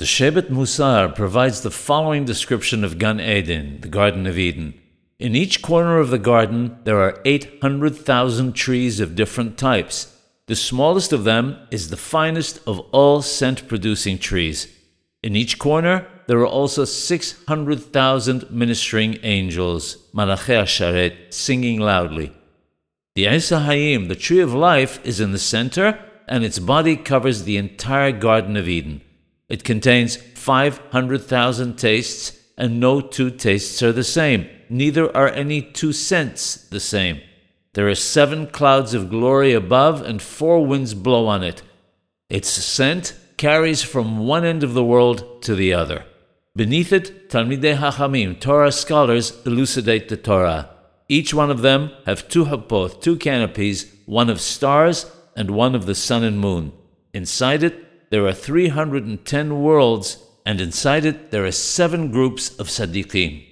The Shevet Musar provides the following description of Gan Eden, the Garden of Eden. In each corner of the garden, there are 800,000 trees of different types. The smallest of them is the finest of all scent producing trees. In each corner, there are also 600,000 ministering angels, Malachei Sharet, singing loudly. The Isa Hayim, the tree of life, is in the center, and its body covers the entire Garden of Eden. It contains 500,000 tastes, and no two tastes are the same. Neither are any two scents the same. There are seven clouds of glory above, and four winds blow on it. Its scent carries from one end of the world to the other. Beneath it, Talmidei Hachamim, Torah scholars, elucidate the Torah. Each one of them have two hapoth, two canopies, one of stars and one of the sun and moon. Inside it, there are 310 worlds, and inside it there are seven groups of Sadiqim.